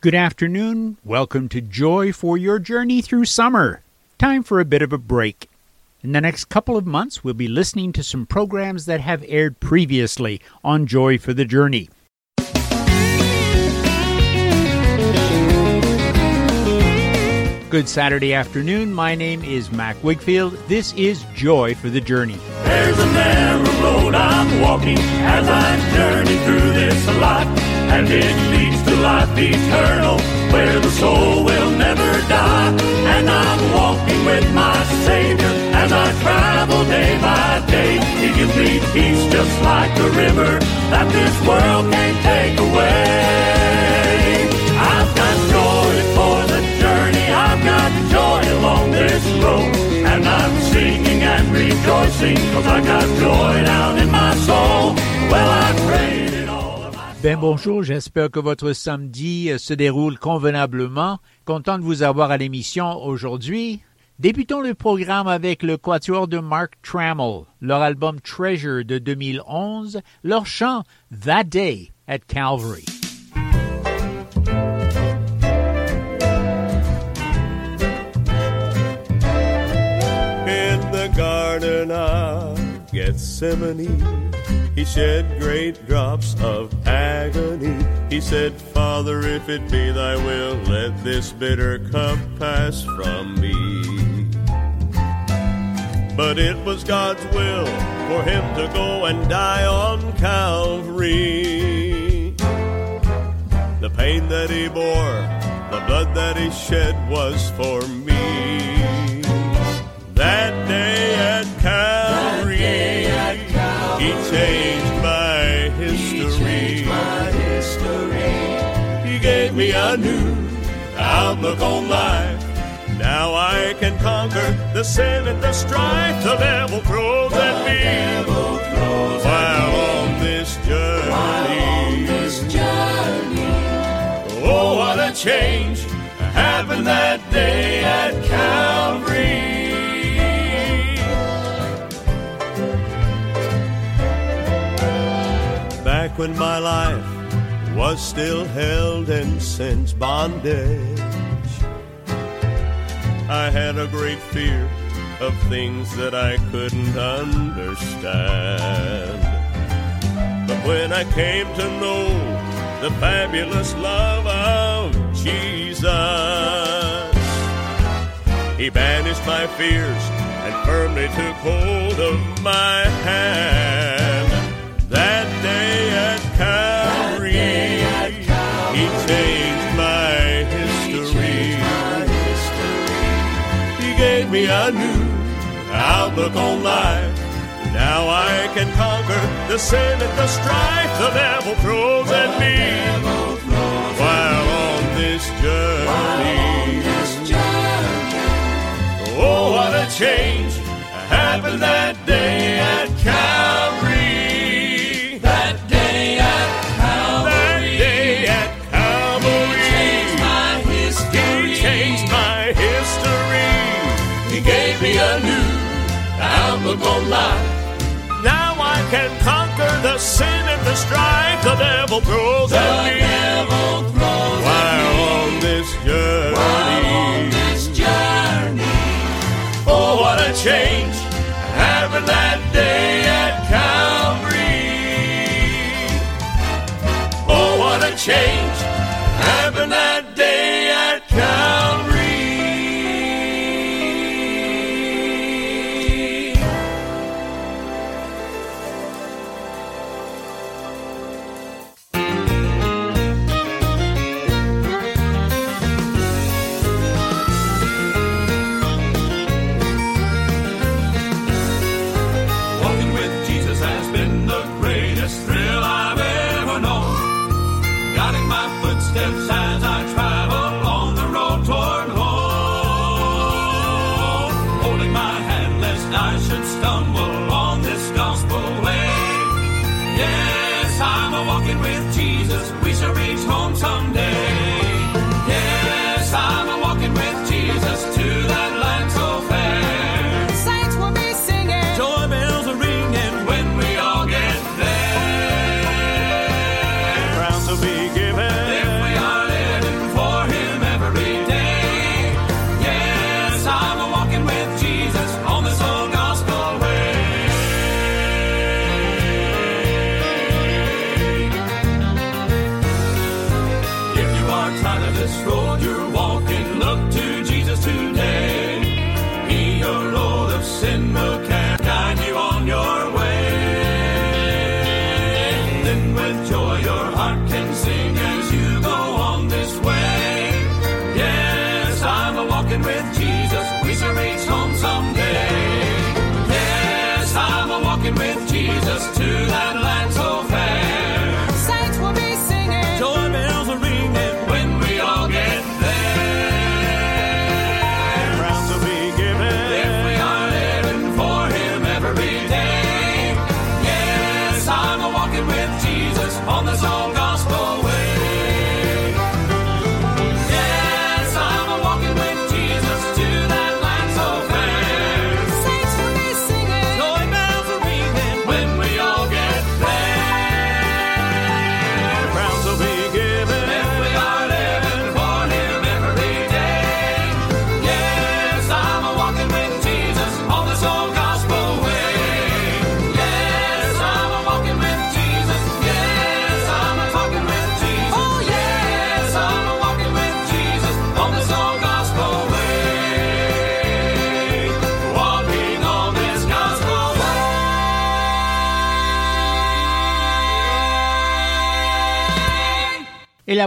Good afternoon. Welcome to Joy for your journey through summer. Time for a bit of a break. In the next couple of months, we'll be listening to some programs that have aired previously on Joy for the Journey. Good Saturday afternoon. My name is Mac Wigfield. This is Joy for the Journey. There's a narrow road I'm walking as I journey through this life and it life eternal, where the soul will never die. And I'm walking with my Savior as I travel day by day. He gives me peace just like a river that this world can't take away. I've got joy for the journey, I've got joy along this road. And I'm singing and rejoicing, cause I got joy down in my soul. Well, I pray. Ben bonjour, j'espère que votre samedi euh, se déroule convenablement. Content de vous avoir à l'émission aujourd'hui. Débutons le programme avec le quatuor de Mark Trammell, leur album Treasure de 2011, leur chant That Day at Calvary. In the garden of Gethsemane he shed great drops of agony. He said, Father, if it be thy will, let this bitter cup pass from me. But it was God's will for him to go and die on Calvary. The pain that he bore, the blood that he shed was for me. That day outlook on life. Now I can conquer the sin and the strife the devil throws at me. Devil while on this journey. on this journey. Oh, what a change happened that day at Calvary. Back when my life was still held in sin's bondage, I had a great fear of things that I couldn't understand. But when I came to know the fabulous love of Jesus, He banished my fears and firmly took hold of my hand. That day at Calvary, gave me a new outlook on life. Now I can conquer the sin and the strife the devil throws at me while on this journey. Oh, what a change happened that day can conquer the sin and the strife the devil throws The at me devil throws while on this while on journey. this journey. Oh, what a change happened that day at Calvary. Oh, what a change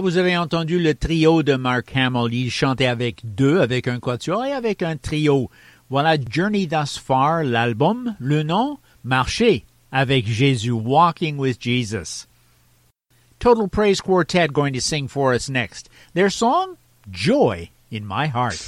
vous avez entendu le trio de Mark Hamill. Il chantait avec deux, avec un quatuor et avec un trio. Voilà Journey Thus Far, l'album, le nom, Marcher avec Jésus, Walking with Jesus. Total Praise Quartet going to sing for us next. Their song, Joy in My Heart.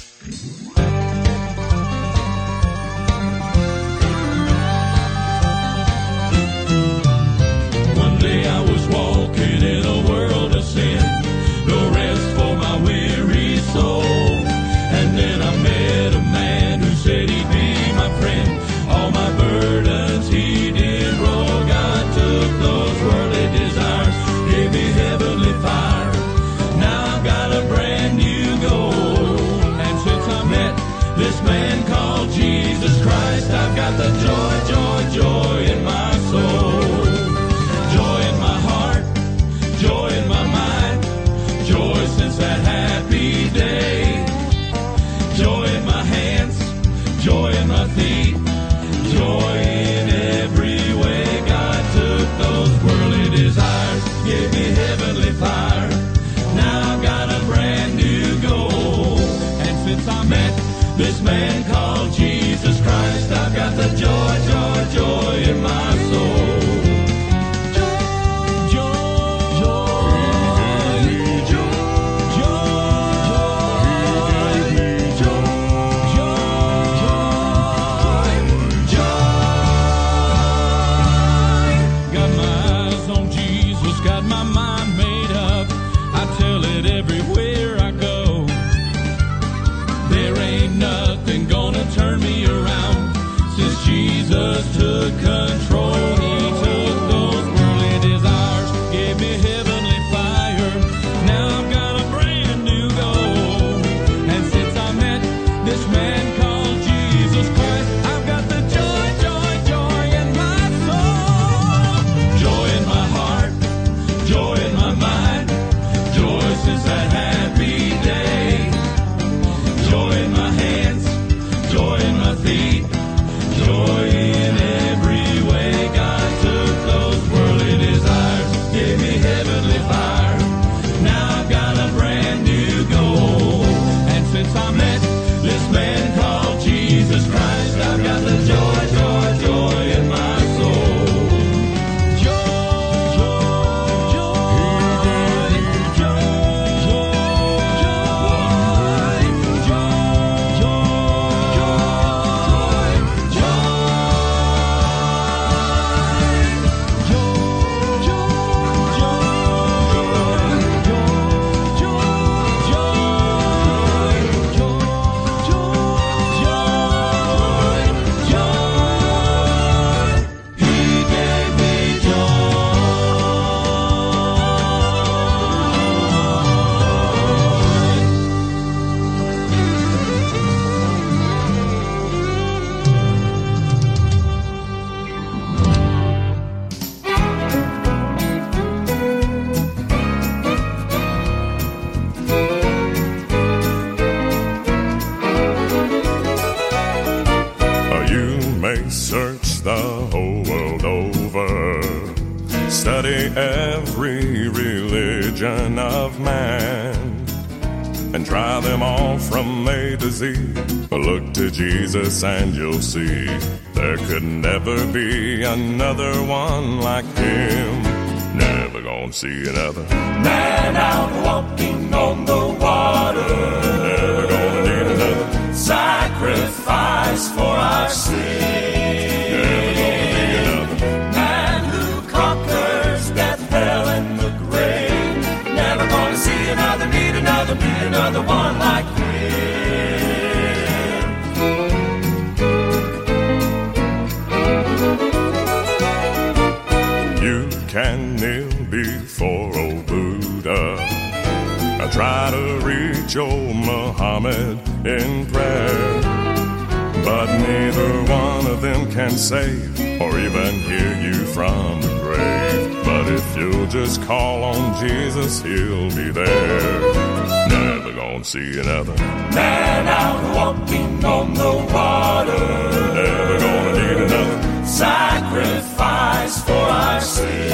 and you'll see there could never be another one like him. Never gonna see another man out walking can kneel before old Buddha. I try to reach old Muhammad in prayer, but neither one of them can save or even hear you from the grave. But if you'll just call on Jesus, he'll be there. Never gonna see another man out walking on the water. Never gonna need another sacrifice for our sins.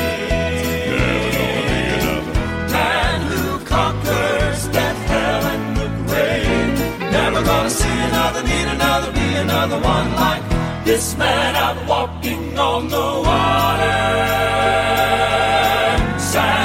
another one like this man out walking on the water. Sad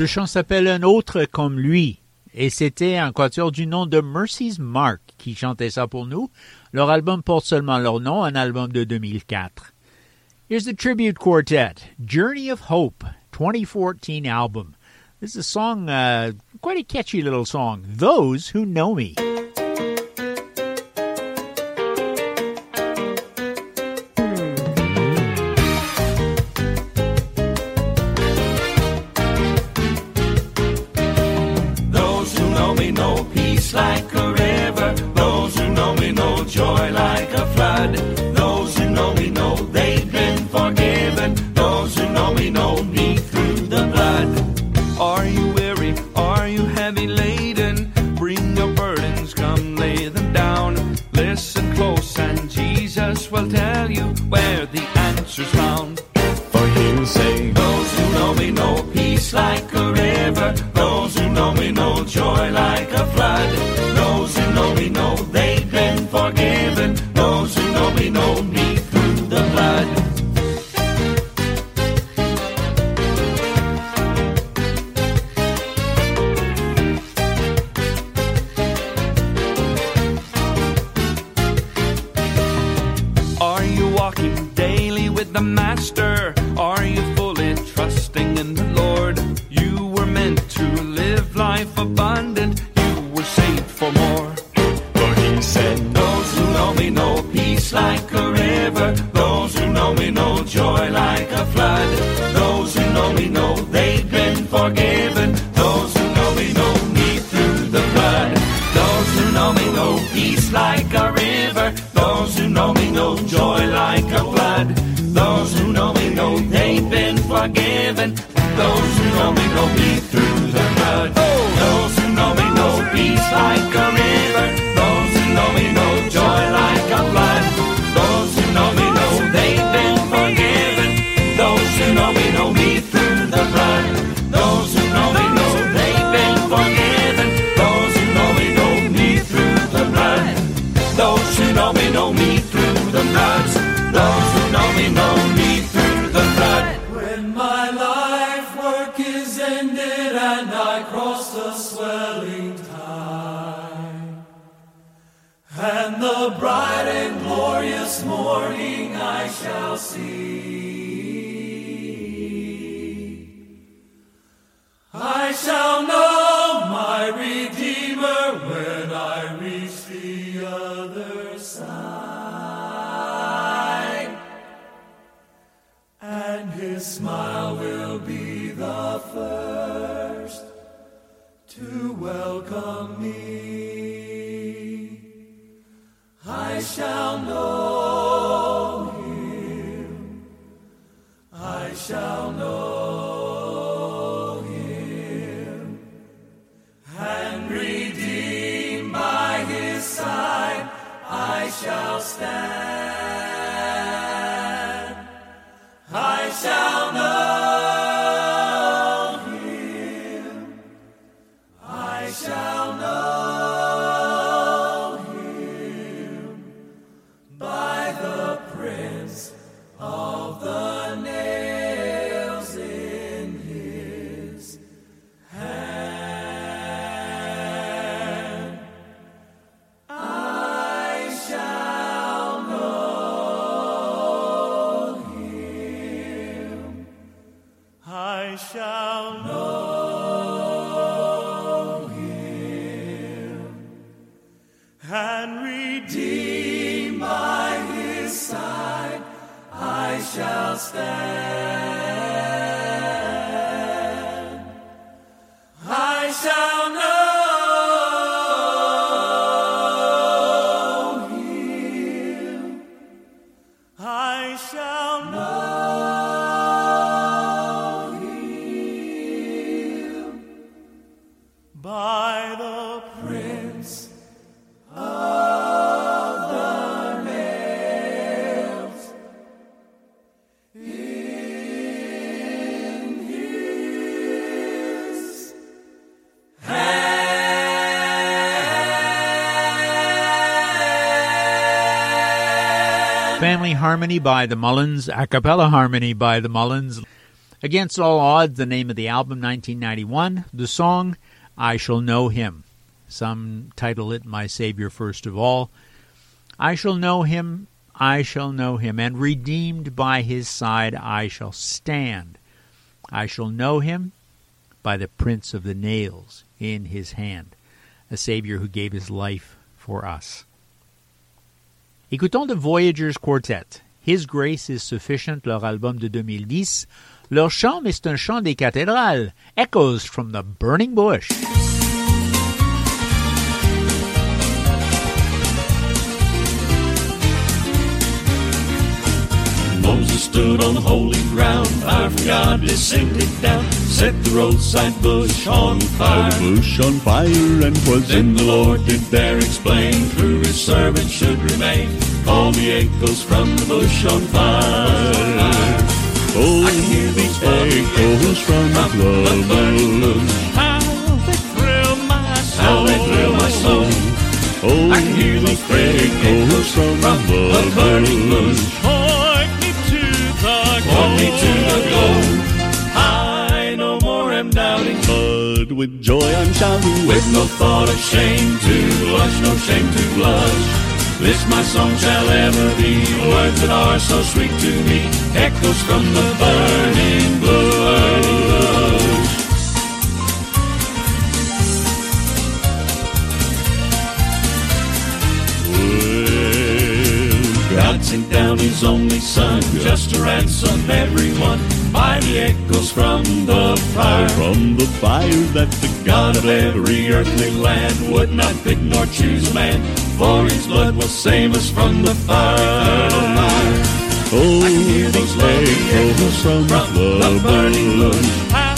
Le chant s'appelle Un autre comme lui. Et c'était un quatuor du nom de Mercy's Mark qui chantait ça pour nous. Leur album porte seulement leur nom, un album de 2004. Here's the tribute quartet, Journey of Hope, 2014 album. This is a song, uh, quite a catchy little song, Those Who Know Me. Bright and glorious morning I shall see. I shall know my Redeemer when I reach the other side. And his smile will be the first to welcome me. I shall know him. I shall know him. And redeemed by his side, I shall stand. Harmony by the Mullins, a cappella harmony by the Mullins. Against All Odds, the name of the album, 1991. The song, I Shall Know Him. Some title it My Savior First of All. I shall know him, I shall know him, and redeemed by his side I shall stand. I shall know him by the prints of the nails in his hand, a Savior who gave his life for us. Écoutons The Voyagers Quartet. His Grace is Sufficient, leur album de 2010. Leur chant, mais c'est un chant des cathédrales. Echoes from the Burning Bush. Moses stood on the holy ground, fire from God descended down, set the roadside bush on fire. bush on fire and was Then the Lord did there explain, through his servant should remain, all the echoes from the bush on fire. Oh, I can hear these echoes from the burning bush. bush. How they thrill my soul. How they thrill my soul. Oh, I can hear those oh, echoes from the burning bush. But with joy I'm shouting With no thought of shame to blush, no shame to blush. This my song shall ever be, words that are so sweet to me, echoes from the burning bush. Sent down his only son just to ransom everyone by the echoes from the fire. from the fire that the God of every earthly land would not pick nor choose man, for his blood will save us from the fire. Oh, I can hear lovely echoes from from the burning bush. How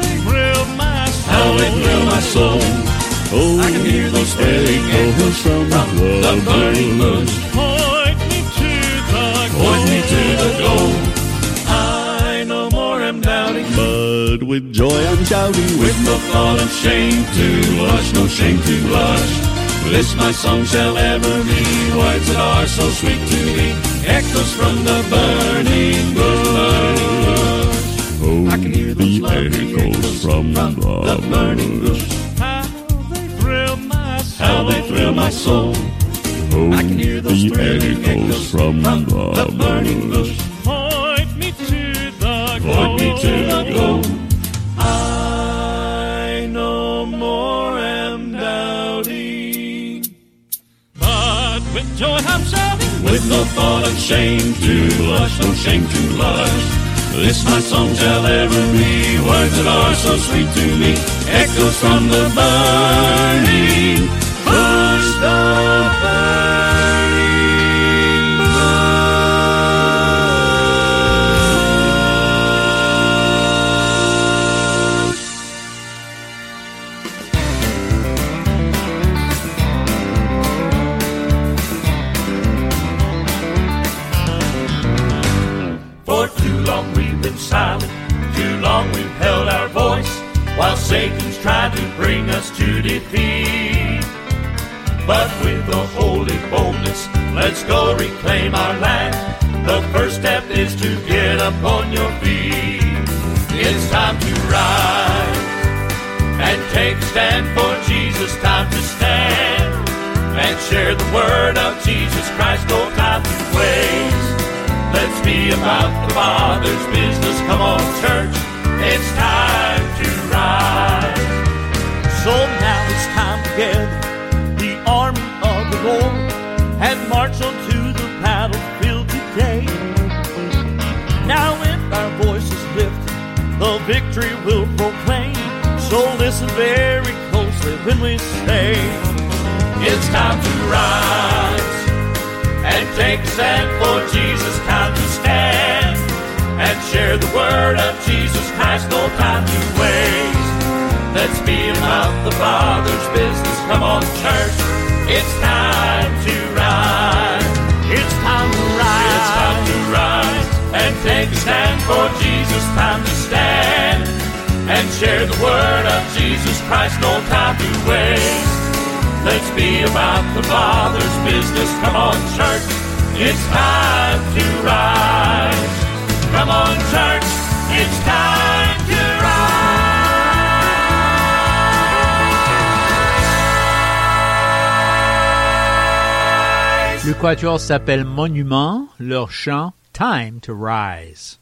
they thrill my soul. How they thrill my soul. Oh, I can hear those echoes echoes from from the burning bush. To the goal. I no more am doubting. But with joy I'm shouting With no thought of shame to blush, no shame to blush. This my song shall ever be, words that are so sweet to me, echoes from the burning bush. Oh, I can hear the echoes echoes from from the burning bush. How they thrill my soul. How they thrill my soul. Oh, I can hear those the thrilling echoes from from the the burning bush. Point me to the Point me to the goal. I no more am doubting, but with joy I'm shouting. With no thought of shame to blush, no shame to blush. This my song shall ever be. Words that are so sweet to me. Echoes from the burning Satan's tried to bring us to defeat. But with a holy boldness, let's go reclaim our land. The first step is to get up on your feet. It's time to rise and take a stand for Jesus. Time to stand and share the word of Jesus Christ. Time to waste. Let's be about the Father's business. Come on, church. It's time to rise. So now it's time to gather the army Lord and march on to the battlefield today. Now if our voices lift, the victory will proclaim. So listen very closely when we say, It's time to rise and take a stand for Jesus. Time to stand and share the word of Jesus Christ. No time to waste. Let's be about the Father's business. Come on, church. It's time to rise. It's time to rise. It's time to rise and take a stand for Jesus. Time to stand and share the word of Jesus Christ. No time to waste. Let's be about the Father's business. Come on, church. It's time to rise. Come on, church. It's time Le quatuor s'appelle Monument, leur chant Time to Rise.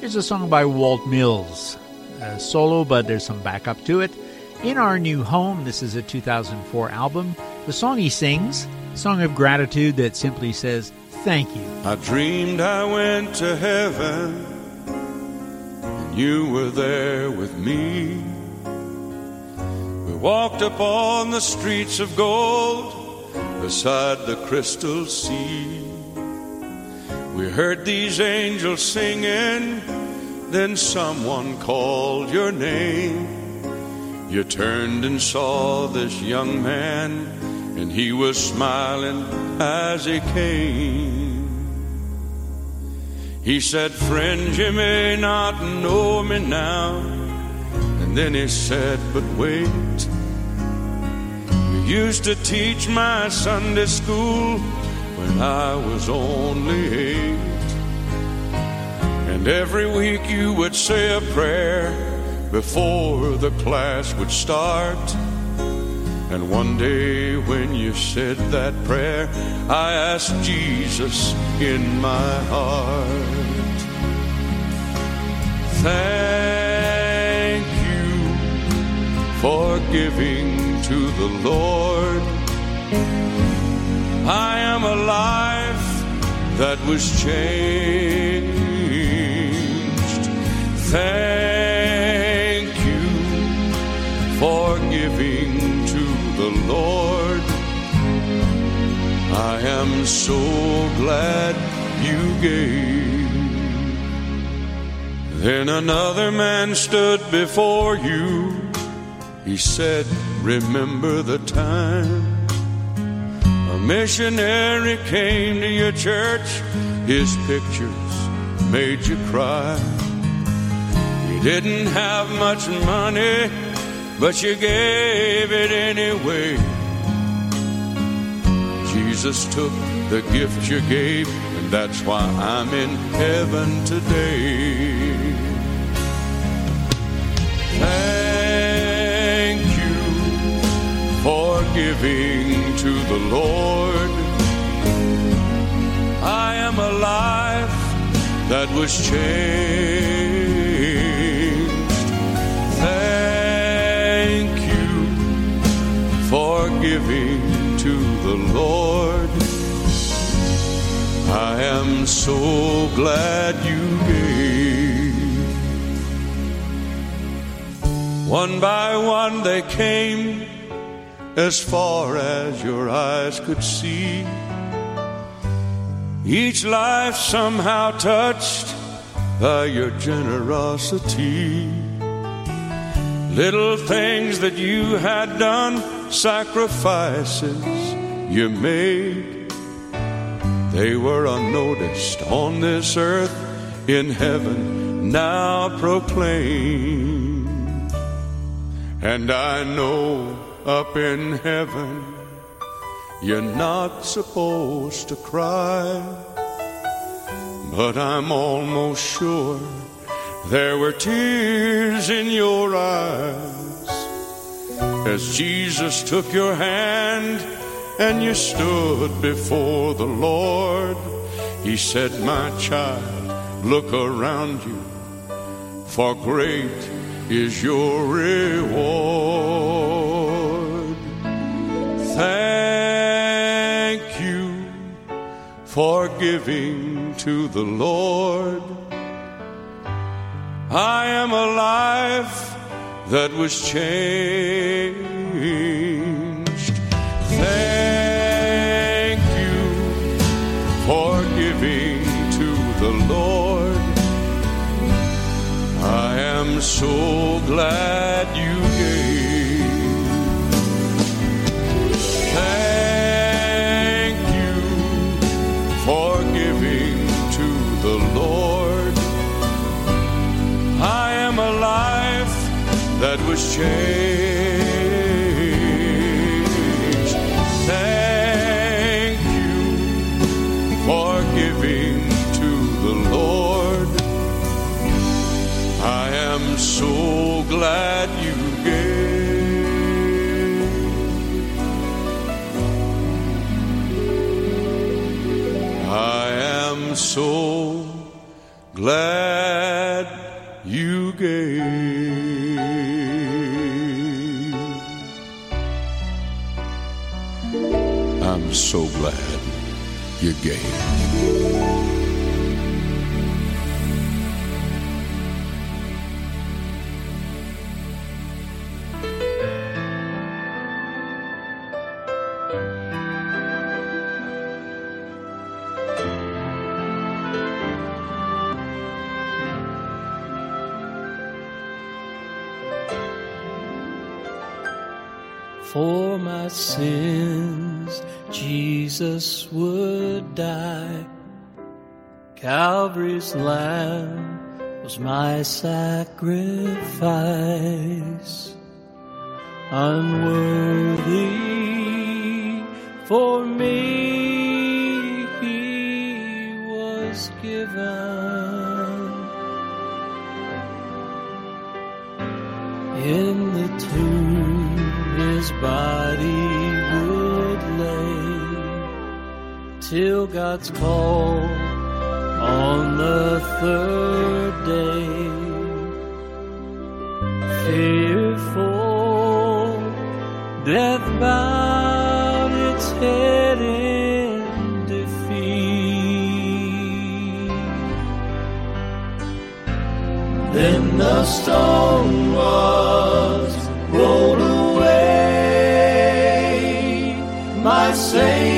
Here's a song by Walt Mills. A solo, but there's some backup to it. In Our New Home, this is a 2004 album. The song he sings, song of gratitude that simply says, Thank you. I dreamed I went to heaven, you were there with me. We walked upon the streets of gold beside the crystal sea. We heard these angels singing, then someone called your name. You turned and saw this young man, and he was smiling as he came. He said, Friend, you may not know me now. And then he said, But wait. You used to teach my Sunday school when I was only eight. And every week you would say a prayer before the class would start. And one day when you said that prayer, I asked Jesus in my heart. Thank you for giving to the Lord. I am a life that was changed. Thank you for giving the Lord. I am so glad you gave. Then another man stood before you. He said, Remember the time a missionary came to your church. His pictures made you cry. You didn't have much money, but you gave it anyway. Jesus took the gift you gave, and that's why I'm in heaven today. Thank you for giving to the Lord. I am a life that was changed for giving to the Lord. I am so glad you gave. One by one they came as far as your eyes could see. Each life somehow touched by your generosity. Little things that you had done, sacrifices you made. They were unnoticed on this earth, in heaven now proclaimed. And I know up in heaven you're not supposed to cry, but I'm almost sure there were tears in your eyes as Jesus took your hand and you stood before the Lord. He said, My child, look around you, for great is your reward. Thank you for giving to the Lord. I am a life that was changed. Thank you for giving to the Lord. I am so glad was changed. Thank you for giving to the Lord. I am so glad you gave. I am so glad you gave. For my sins, Jesus would die. Calvary's Lamb was my sacrifice. Unworthy for me, he was given. In the tomb his body till God's call on the third day. Fearful, death bowed its head in defeat. Then the stone was rolled away. My Savior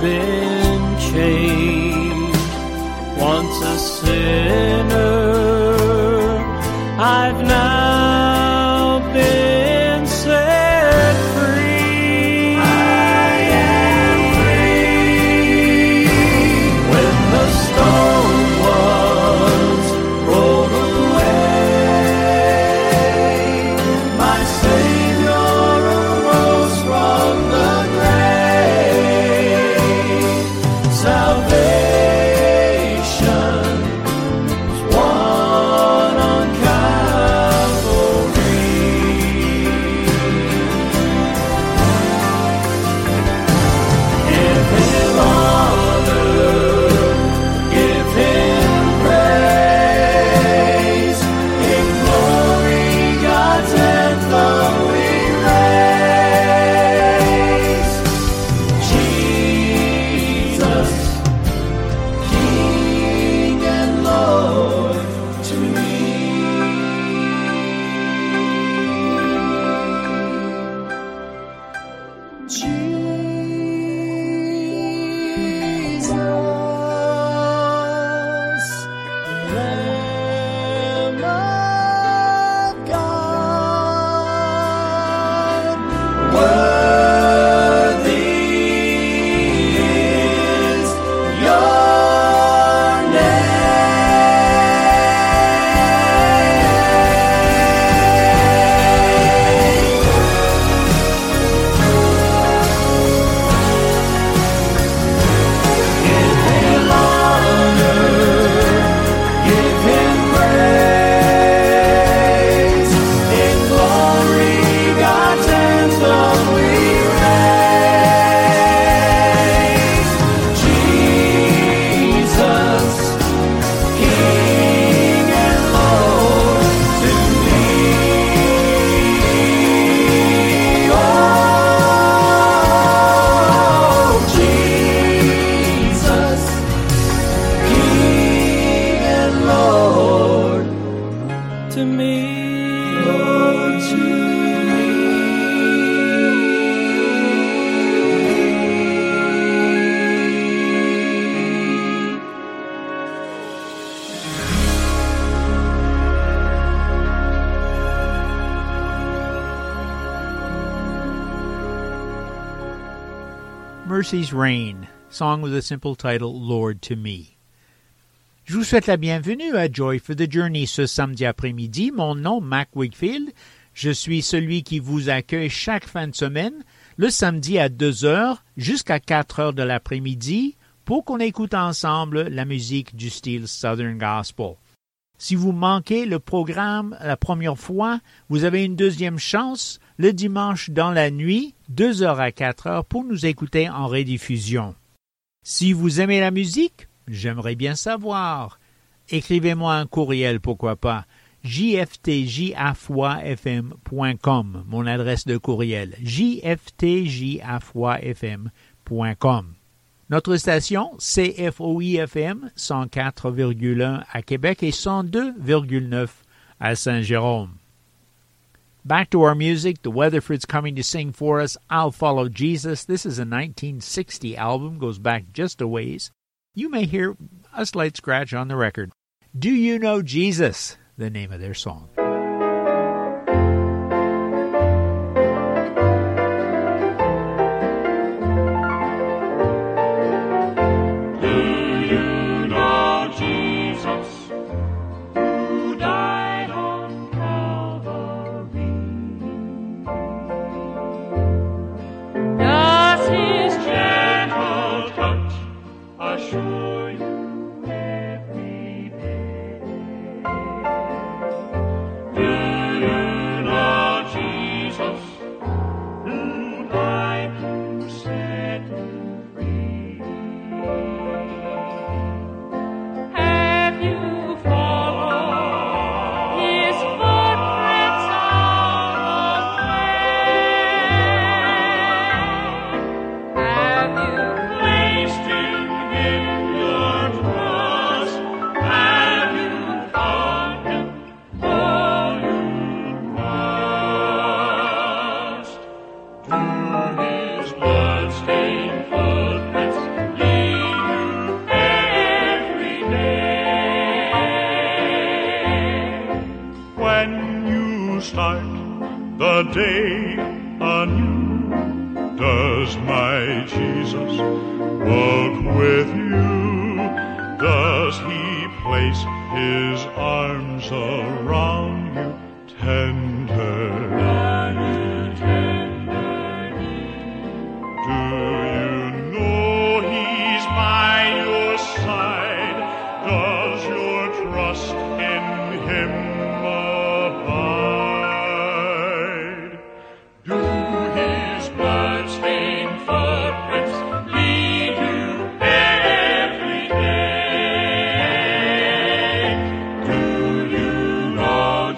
been Reign, song with simple title Lord to Me. Je vous souhaite la bienvenue à Joy for the Journey ce samedi après-midi. Mon nom, Mac Wakefield. Je suis celui qui vous accueille chaque fin de semaine, le samedi à 2 heures jusqu'à 4 heures de l'après-midi pour qu'on écoute ensemble la musique du style Southern Gospel. Si vous manquez le programme la première fois, vous avez une deuxième chance le dimanche dans la nuit, 2 heures à 4 heures, pour nous écouter en rediffusion. Si vous aimez la musique, j'aimerais bien savoir. Écrivez-moi un courriel, pourquoi pas. jftjafm.com, mon adresse de courriel. jftjafm.com. Notre station, CFOIFM 104,1 à Québec et 102,9 à Saint-Jérôme. Back to our music. The Weatherfords coming to sing for us I'll Follow Jesus. This is a 1960 album, goes back just a ways. You may hear a slight scratch on the record. Do You Know Jesus? The name of their song.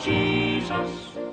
Jesus.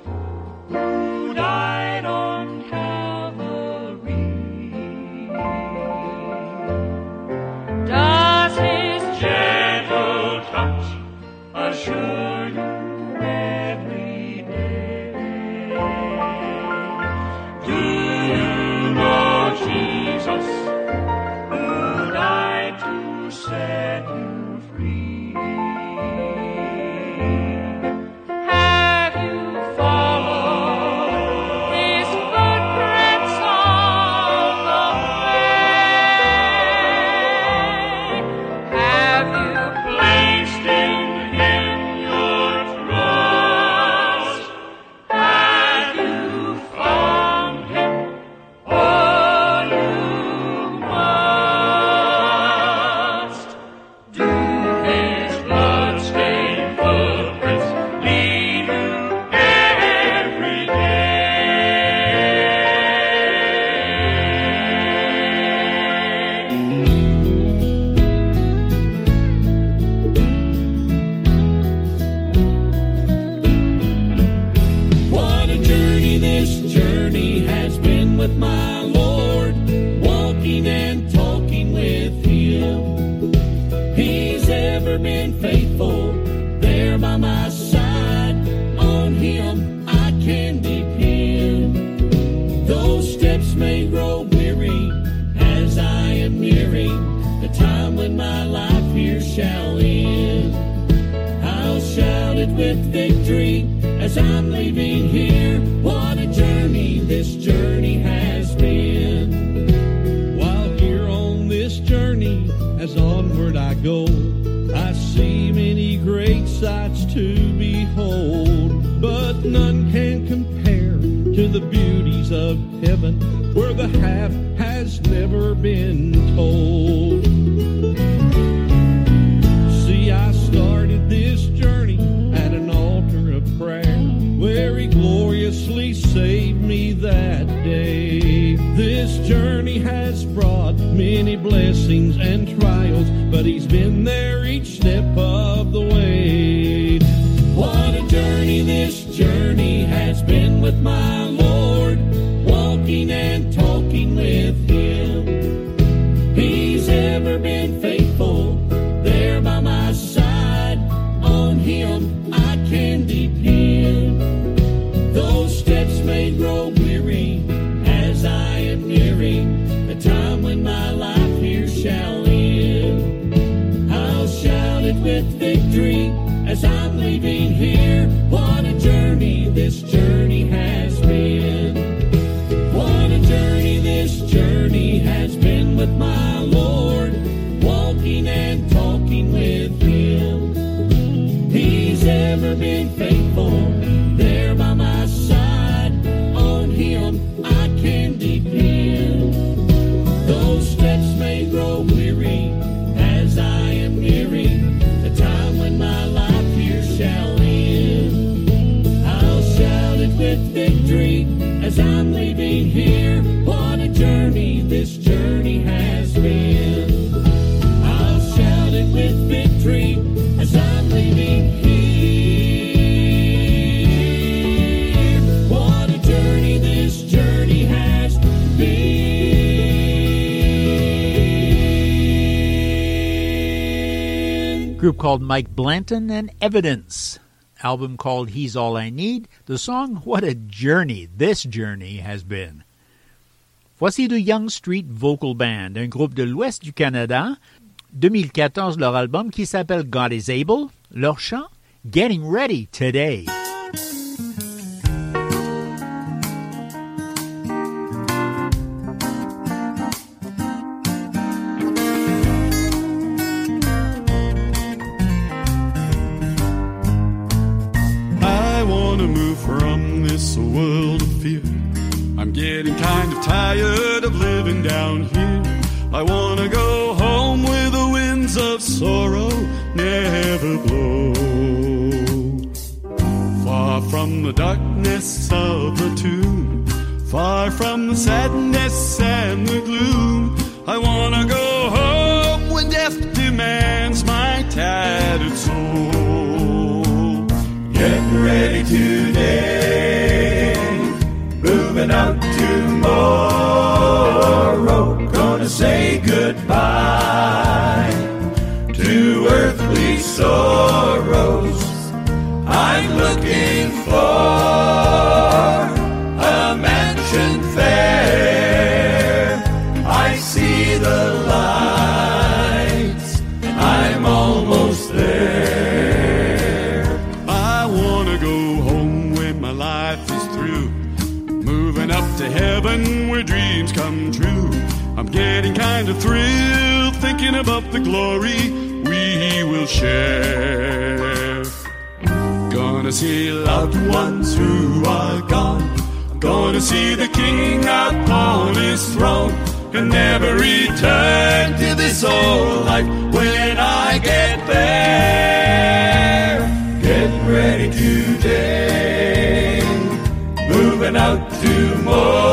group called Mike Blanton and Evidence. Album called He's All I Need. The song, What a Journey This Journey Has Been. Voici le Young Street Vocal Band, un groupe de l'Ouest du Canada, 2014 leur album qui s'appelle God is Able, leur chant Getting Ready Today. tired of living down here. I wanna go of sorrow never blow. Far from the darkness of the tomb, far from the sadness and the gloom, I wanna go home when death demands my tattered soul. Getting ready today, moving out tomorrow, gonna say goodbye. sorrows. I'm looking for a mansion fair. I see the lights. I'm almost there. I wanna go home when my life is through. Moving up to heaven where dreams come true. I'm getting kind of thrilled thinking about the glory we will share. Gonna see loved ones who are gone. I'm gonna see the King upon his throne. Can never return to this old life when I get there. Get ready today. Moving out tomorrow.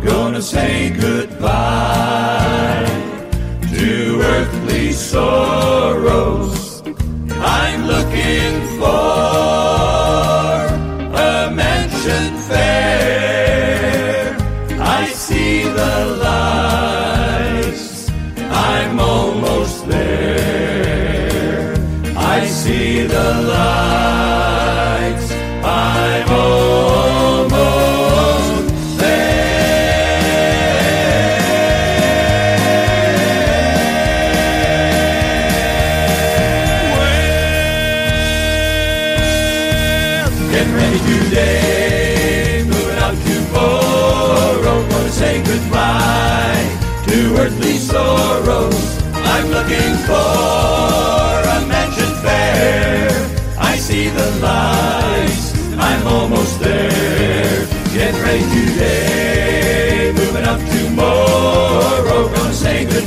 Gonna say goodbye sorrows. I'm looking for a mansion fair.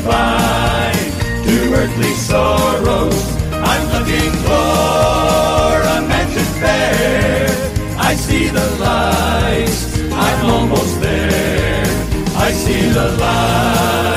inclined to earthly sorrows. I'm looking for a mansion fair. I see the lights, I'm almost there. I see the lights.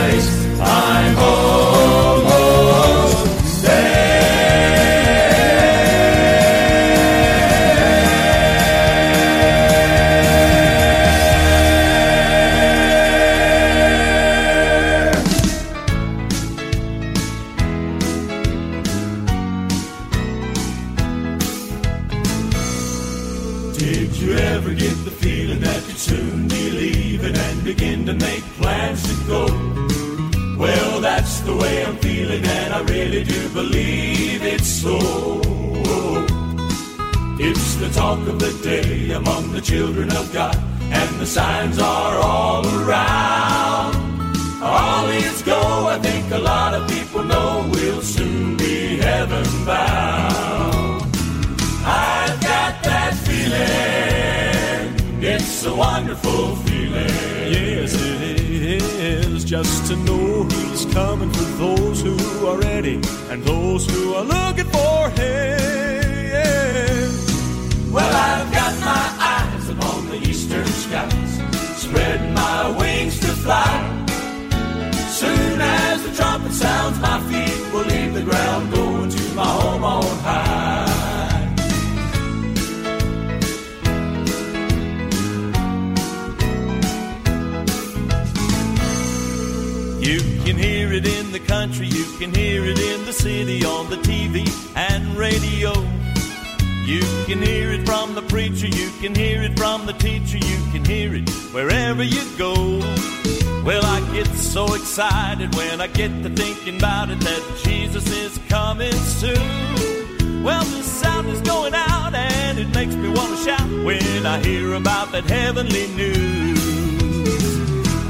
makes me want to shout when I hear about that heavenly news.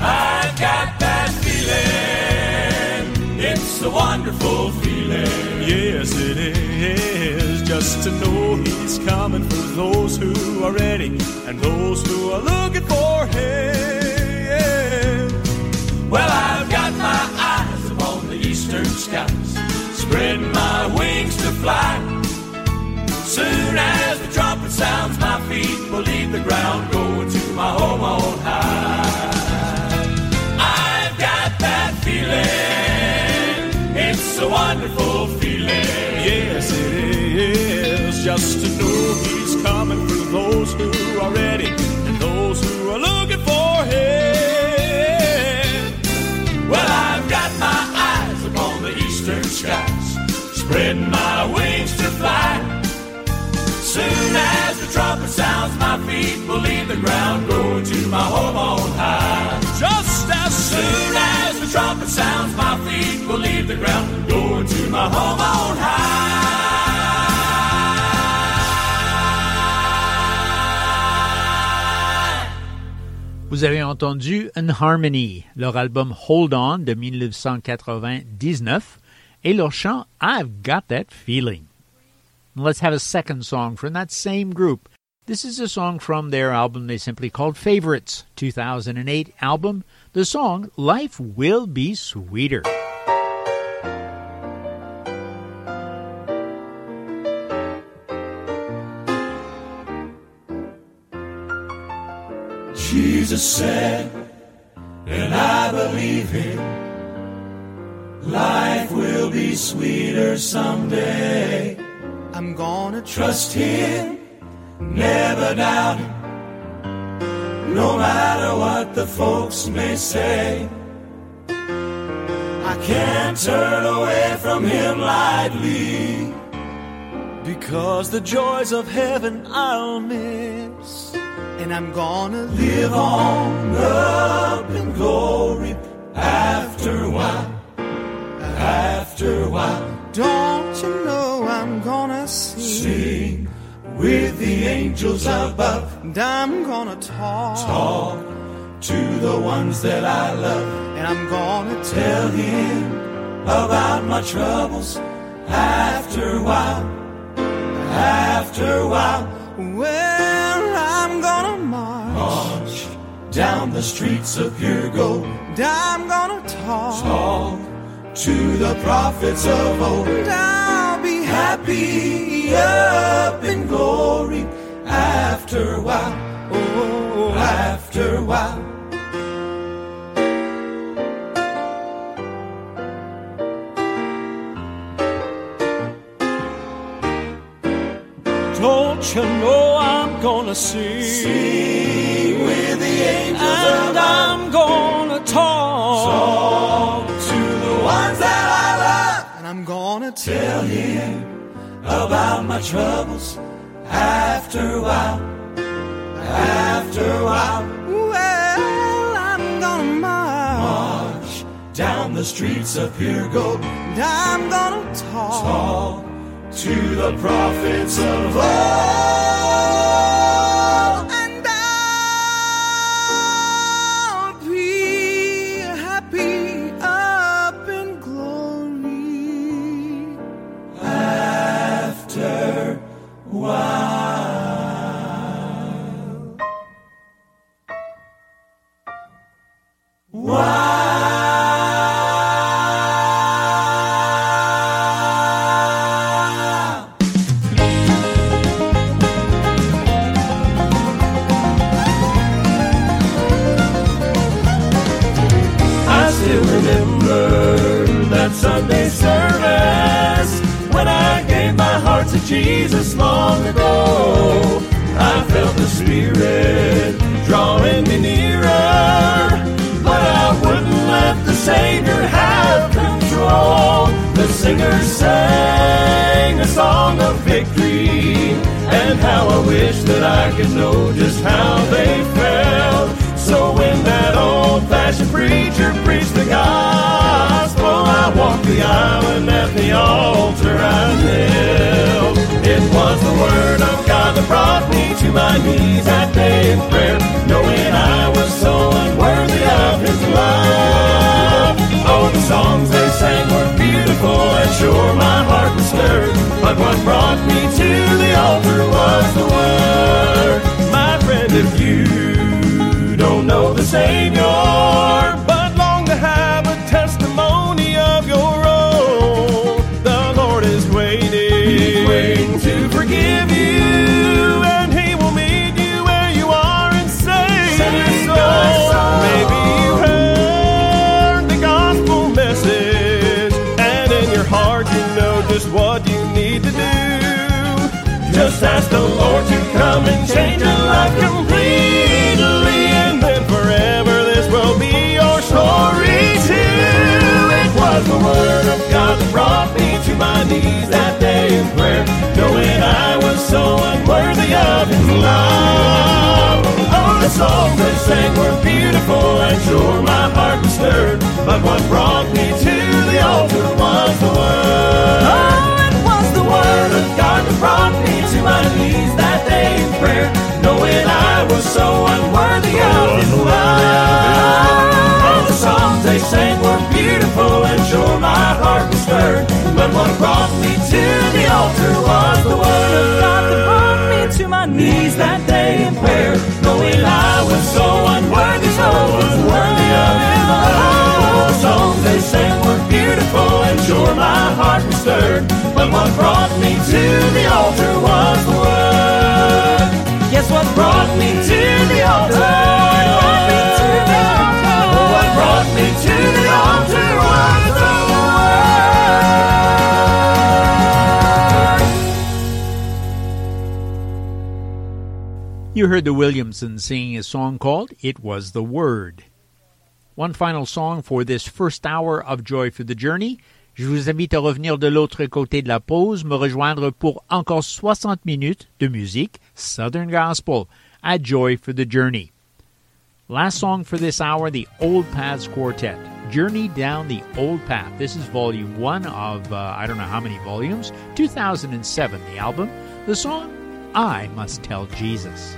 I've got that feeling. It's a wonderful feeling. Yes, it is. Just to know He's coming for those who are ready and those who are looking for Him. Well, I've got my eyes upon the eastern skies, spreading my wings to fly Soon as the trumpet sounds, my feet will leave the ground, going to my home on high. I've got that feeling, it's a wonderful feeling. Yes, it is just to know He's coming for those who are ready and those who are looking for Him. Well, I've got my eyes upon the eastern skies, spreading my wings to fly. Soon as the trumpet sounds, my feet will leave the ground, going to my home on high. Just as Soon as the trumpet sounds, my feet will leave the ground, going to my home on high. Vous avez entendu Unharmony, leur album Hold On de 1999 et leur chant I've Got That Feeling. Let's have a second song from that same group. This is a song from their album they simply called Favorites, 2008 album. The song Life Will Be Sweeter. Jesus said, and I believe him, life will be sweeter someday. I'm gonna Trust him, never doubt him, no matter what the folks may say. I can't turn away from him lightly. because the joys of heaven I'll miss, and I'm gonna Live on up in glory after a while, after a while. Don't sing? With the angels above. And I'm gonna talk, Talk to the ones that I love. and I'm gonna tell him about my troubles after a while, after a while. Well, I'm gonna march, March down the streets of pure gold. and I'm gonna talk, Talk to the prophets of old. and happy. Up in glory after a while, Oh, after a while. Don't you know I'm gonna sing? Sing with the angels And. I'm gonna talk. Gonna tell him about my troubles after a while, after a while. Well, I'm gonna march, March down the streets of and I'm gonna talk, Talk to the prophets of old. Come and change your life completely, and then forever this will be your story too. It was the Word of God that brought me to my knees that day in prayer, knowing I was so unworthy of His love. Oh, the songs they sang were beautiful, and sure my heart was stirred. But what brought me to the altar was the Word. Oh, it was the Word of God that brought me to my knees in prayer, knowing I was so unworthy of His love. Oh, the songs they sang were beautiful, and sure my heart was stirred. But what brought me to the altar was the Word of God that brought me to my knees that day in prayer, knowing I was so unworthy, so unworthy of His love. The songs they sang were beautiful, and sure my heart was stirred. But what brought me to the altar was the Word. What brought me to the altar? What brought me to the altar was the You heard the Williamsons singing a song called It Was the Word. One final song for this first hour of Joy for the Journey. Je vous invite à revenir de l'autre côté de la pause, me rejoindre pour encore 60 minutes de musique Southern Gospel A Joy for the Journey. Last song for this hour, the Old Paths Quartet. Journey Down the Old Path. This is volume one of, uh, I don't know how many volumes, 2007, the album. The song, I Must Tell Jesus.